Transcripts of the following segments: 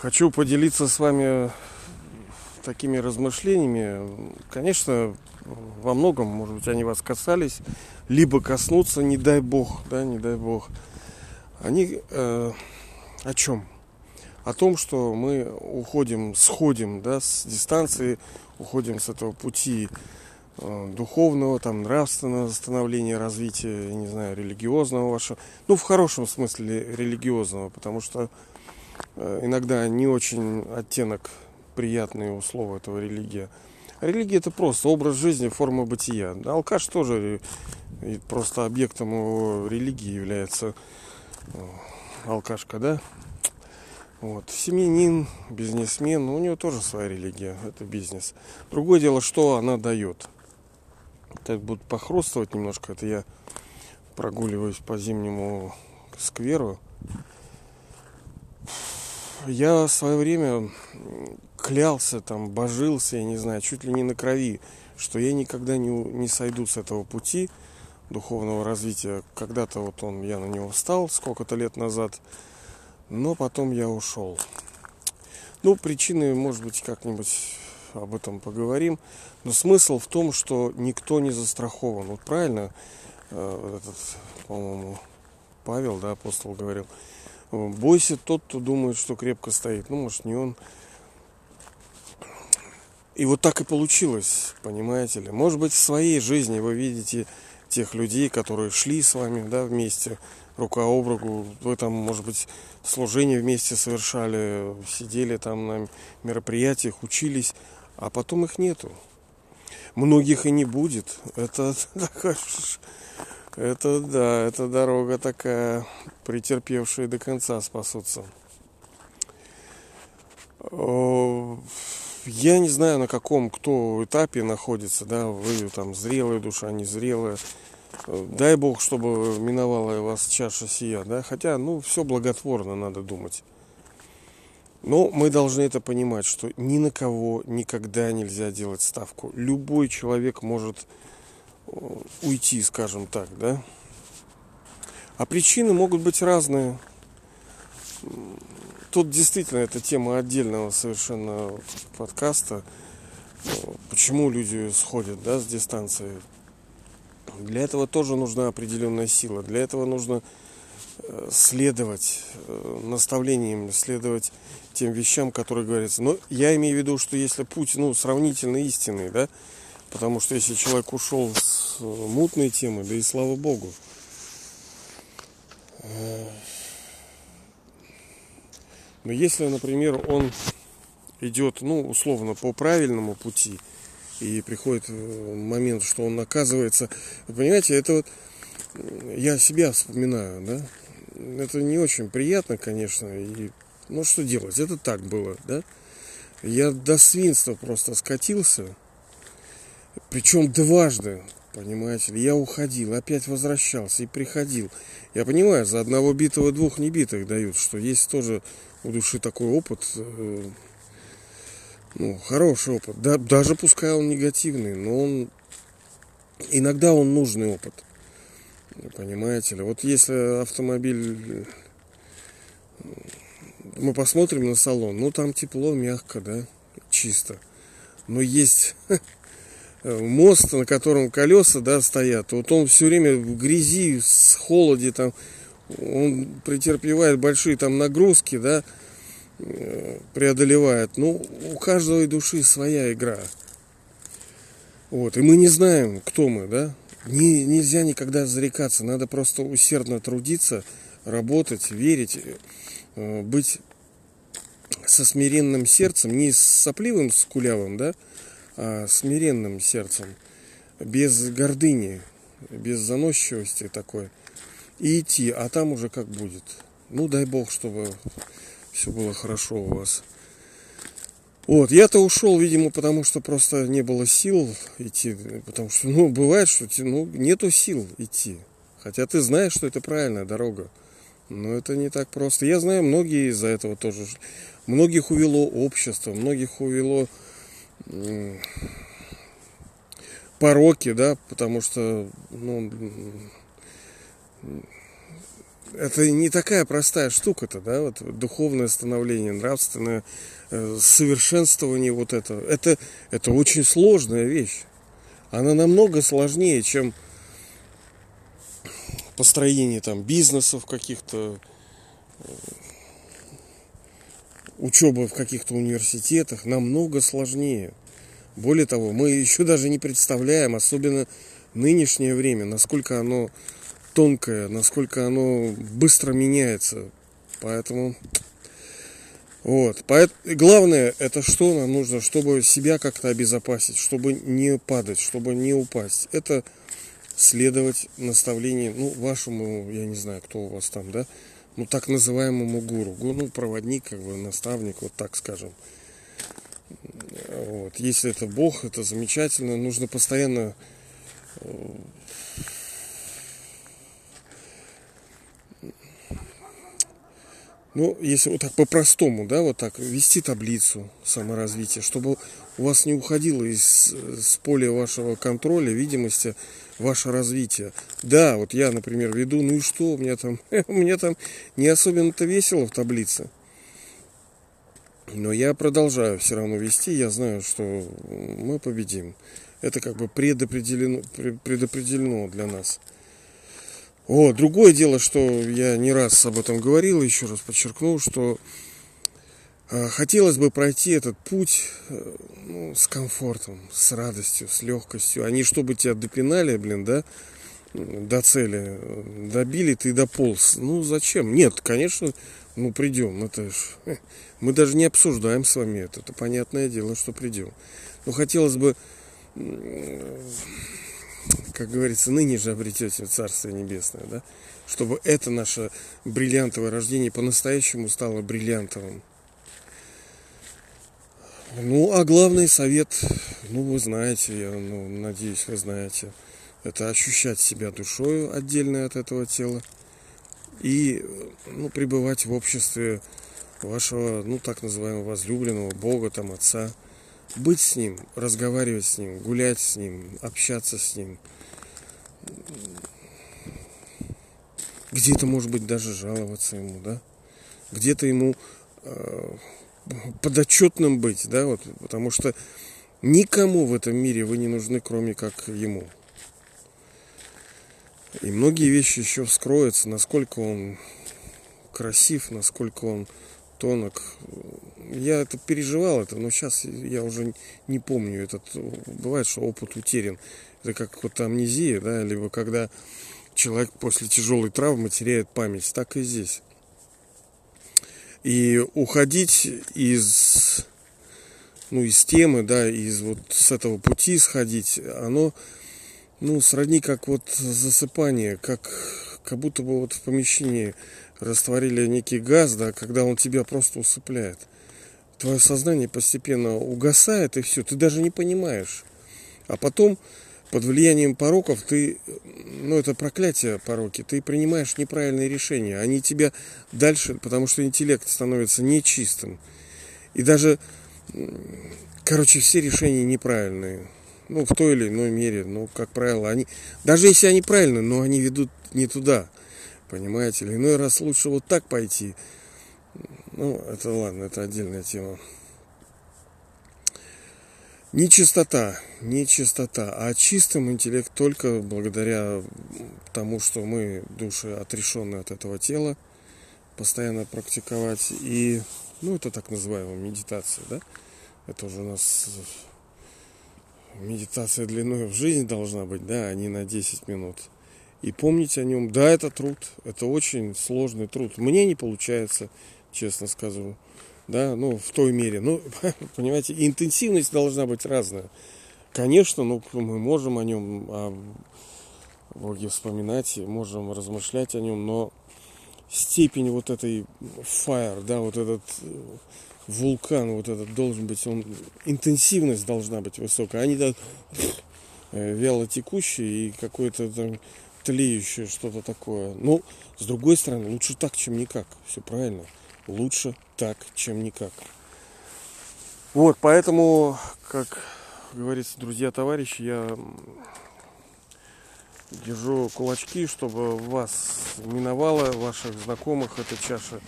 Хочу поделиться с вами такими размышлениями. Конечно, во многом, может быть, они вас касались, либо коснутся, не дай бог, да, не дай бог. Они э, о чем? О том, что мы уходим, сходим, да, с дистанции, уходим с этого пути э, духовного, там, нравственного становления, развития, не знаю, религиозного вашего. Ну, в хорошем смысле религиозного, потому что иногда не очень оттенок приятные условия этого религия. Религия это просто образ жизни, форма бытия. Алкаш тоже просто объектом его религии является э, алкашка, да? Вот. Семьянин, бизнесмен, у него тоже своя религия, это бизнес. Другое дело, что она дает. Так будут похрустывать немножко, это я прогуливаюсь по зимнему скверу я в свое время клялся, там, божился, я не знаю, чуть ли не на крови, что я никогда не, не сойду с этого пути духовного развития. Когда-то вот он, я на него встал сколько-то лет назад, но потом я ушел. Ну, причины, может быть, как-нибудь об этом поговорим. Но смысл в том, что никто не застрахован. Вот правильно э, этот, по-моему, Павел, да, апостол говорил, Бойся тот, кто думает, что крепко стоит. Ну, может, не он. И вот так и получилось, понимаете ли. Может быть, в своей жизни вы видите тех людей, которые шли с вами да, вместе, рука об руку. Вы там, может быть, служение вместе совершали, сидели там на мероприятиях, учились, а потом их нету. Многих и не будет. Это такая это да, это дорога такая, претерпевшие до конца спасутся. Я не знаю, на каком кто этапе находится, да, вы там зрелая душа, незрелая. Дай Бог, чтобы миновала вас чаша сия, да, хотя, ну, все благотворно, надо думать. Но мы должны это понимать, что ни на кого никогда нельзя делать ставку. Любой человек может уйти, скажем так, да. А причины могут быть разные. Тут действительно эта тема отдельного совершенно подкаста. Почему люди сходят да, с дистанции. Для этого тоже нужна определенная сила. Для этого нужно э, следовать э, наставлениям, следовать тем вещам, которые говорятся. Но я имею в виду, что если путь ну, сравнительно истинный, да, Потому что если человек ушел с э, мутной темы, да и слава богу. Э, но если, например, он идет, ну, условно, по правильному пути, и приходит э, момент, что он оказывается... Вы понимаете, это вот... Я себя вспоминаю, да? Это не очень приятно, конечно, и... Ну, что делать? Это так было, да? Я до свинства просто скатился, причем дважды, понимаете ли, я уходил, опять возвращался и приходил. Я понимаю, за одного битого двух небитых дают, что есть тоже у души такой опыт, э, ну, хороший опыт. Да, даже пускай он негативный, но он иногда он нужный опыт. Понимаете ли? Вот если автомобиль мы посмотрим на салон, ну там тепло, мягко, да, чисто. Но есть Э, мост, на котором колеса да, стоят, вот он все время в грязи, с холоде, там, он претерпевает большие там нагрузки, да, э, преодолевает. Ну, у каждой души своя игра. Вот, и мы не знаем, кто мы, да. Не, нельзя никогда зарекаться, надо просто усердно трудиться, работать, верить, э, быть со смиренным сердцем, не с сопливым, с кулявым, да, а смиренным сердцем, без гордыни, без заносчивости такой, и идти, а там уже как будет. Ну, дай бог, чтобы все было хорошо у вас. Вот, я-то ушел, видимо, потому что просто не было сил идти, потому что, ну, бывает, что ну, нету сил идти. Хотя ты знаешь, что это правильная дорога. Но это не так просто. Я знаю, многие из-за этого тоже. Многих увело общество, многих увело пороки, да, потому что, ну, это не такая простая штука-то, да, вот духовное становление, нравственное э, совершенствование вот это. Это, это очень сложная вещь. Она намного сложнее, чем построение там бизнесов каких-то, э, учеба в каких-то университетах, намного сложнее. Более того, мы еще даже не представляем, особенно нынешнее время, насколько оно тонкое, насколько оно быстро меняется. Поэтому вот. Поэтому, главное, это что нам нужно, чтобы себя как-то обезопасить, чтобы не падать, чтобы не упасть. Это следовать наставлениям, ну, вашему, я не знаю, кто у вас там, да, ну, так называемому гуру. Ну, проводник, как бы, наставник, вот так скажем. Вот. Если это Бог, это замечательно. Нужно постоянно Ну, если вот так по-простому, да, вот так вести таблицу саморазвития, чтобы у вас не уходило из с поля вашего контроля, видимости, ваше развитие. Да, вот я, например, веду, ну и что, у меня там, у меня там не особенно-то весело в таблице. Но я продолжаю все равно вести, я знаю, что мы победим. Это как бы предопределено, предопределено для нас. О, другое дело, что я не раз об этом говорил, еще раз подчеркнул, что э, хотелось бы пройти этот путь э, ну, с комфортом, с радостью, с легкостью, не чтобы тебя допинали, блин, да, до цели, добили, ты дополз. Ну, зачем? Нет, конечно, ну, придем, это ж... Мы даже не обсуждаем с вами это, это понятное дело, что придем. Но хотелось бы как говорится, ныне же обретете Царствие Небесное, да? Чтобы это наше бриллиантовое рождение по-настоящему стало бриллиантовым. Ну, а главный совет, ну, вы знаете, я ну, надеюсь, вы знаете, это ощущать себя душою отдельно от этого тела и, ну, пребывать в обществе вашего, ну, так называемого возлюбленного Бога, там, Отца – быть с ним, разговаривать с ним, гулять с ним, общаться с ним. Где-то, может быть, даже жаловаться ему, да? Где-то ему э, подотчетным быть, да, вот, потому что никому в этом мире вы не нужны, кроме как ему. И многие вещи еще вскроются, насколько он красив, насколько он тонок. Я это переживал, это, но сейчас я уже не помню. Этот, бывает, что опыт утерян. Это как вот амнезия, да, либо когда человек после тяжелой травмы теряет память. Так и здесь. И уходить из, ну, из темы, да, из вот с этого пути сходить, оно, ну, сродни как вот засыпание, как, как будто бы вот в помещении растворили некий газ, да, когда он тебя просто усыпляет. Твое сознание постепенно угасает, и все, ты даже не понимаешь. А потом, под влиянием пороков, ты, ну это проклятие пороки, ты принимаешь неправильные решения. Они тебя дальше, потому что интеллект становится нечистым. И даже, короче, все решения неправильные. Ну, в той или иной мере, ну, как правило, они, даже если они правильные, но они ведут не туда. Понимаете ли? Иной раз лучше вот так пойти. Ну, это ладно, это отдельная тема. Не чистота, не чистота, а чистым интеллект только благодаря тому, что мы, души, отрешенные от этого тела, постоянно практиковать. И, ну, это так называемая медитация, да? Это уже у нас медитация длиной в жизнь должна быть, да, а не на 10 минут и помнить о нем. Да, это труд, это очень сложный труд. Мне не получается, честно скажу. Да, ну, в той мере. Ну, понимаете, интенсивность должна быть разная. Конечно, ну, мы можем о нем, о Боге вспоминать, можем размышлять о нем, но степень вот этой fire, да, вот этот э, вулкан, вот этот должен быть, он, интенсивность должна быть высокая, они так э, вяло текущие и какой-то там тлеющее что-то такое. Ну, с другой стороны, лучше так, чем никак. Все правильно. Лучше так, чем никак. Вот, поэтому, как говорится, друзья, товарищи, я Держу кулачки, чтобы вас миновала, ваших знакомых эта чаша.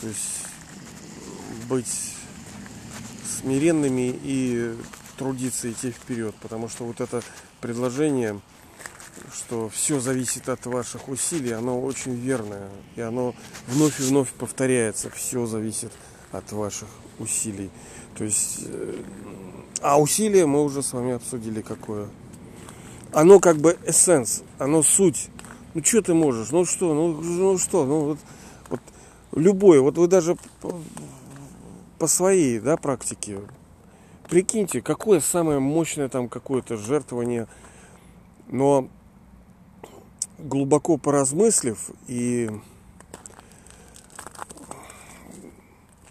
То есть быть смиренными и трудиться идти вперед. Потому что вот это предложение, что все зависит от ваших усилий, оно очень верное. И оно вновь и вновь повторяется. Все зависит от ваших усилий. То есть, э, а усилия мы уже с вами обсудили какое. Оно как бы эссенс, оно суть. Ну что ты можешь? Ну что, ну, ну что, ну вот, вот любой, вот вы даже по, по своей да, практике прикиньте, какое самое мощное там какое-то жертвование, но глубоко поразмыслив и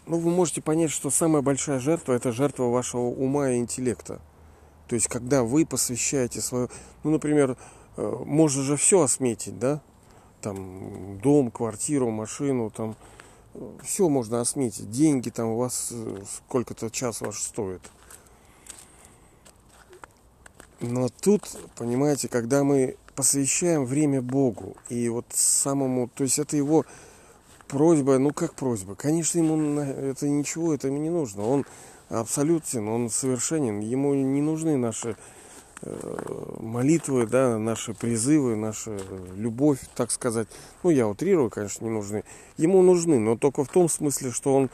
ну, вы можете понять, что самая большая жертва это жертва вашего ума и интеллекта. То есть, когда вы посвящаете свое, ну, например, э, можно же все осметить, да? Там дом, квартиру, машину, там все можно осметить. Деньги там у вас э, сколько-то час ваш стоит. Но тут, понимаете, когда мы посвящаем время Богу, и вот самому, то есть это его просьба, ну как просьба, конечно, ему это ничего, это ему не нужно. Он абсолютен, он совершенен. Ему не нужны наши э, молитвы, да, наши призывы, наша любовь, так сказать. Ну, я утрирую, конечно, не нужны. Ему нужны, но только в том смысле, что он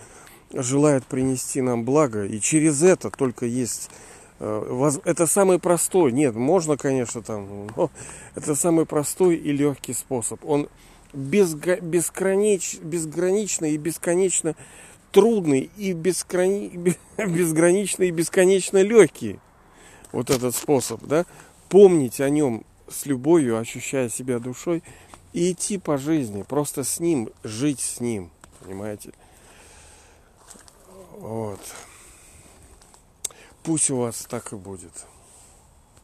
желает принести нам благо, и через это только есть это самый простой, нет, можно, конечно, там, но это самый простой и легкий способ. Он безгранич, безгранично и бесконечно трудный и бескрани... безгранично и бесконечно легкий. Вот этот способ, да? Помнить о нем с любовью, ощущая себя душой и идти по жизни, просто с ним, жить с ним, понимаете? Вот. Пусть у вас так и будет.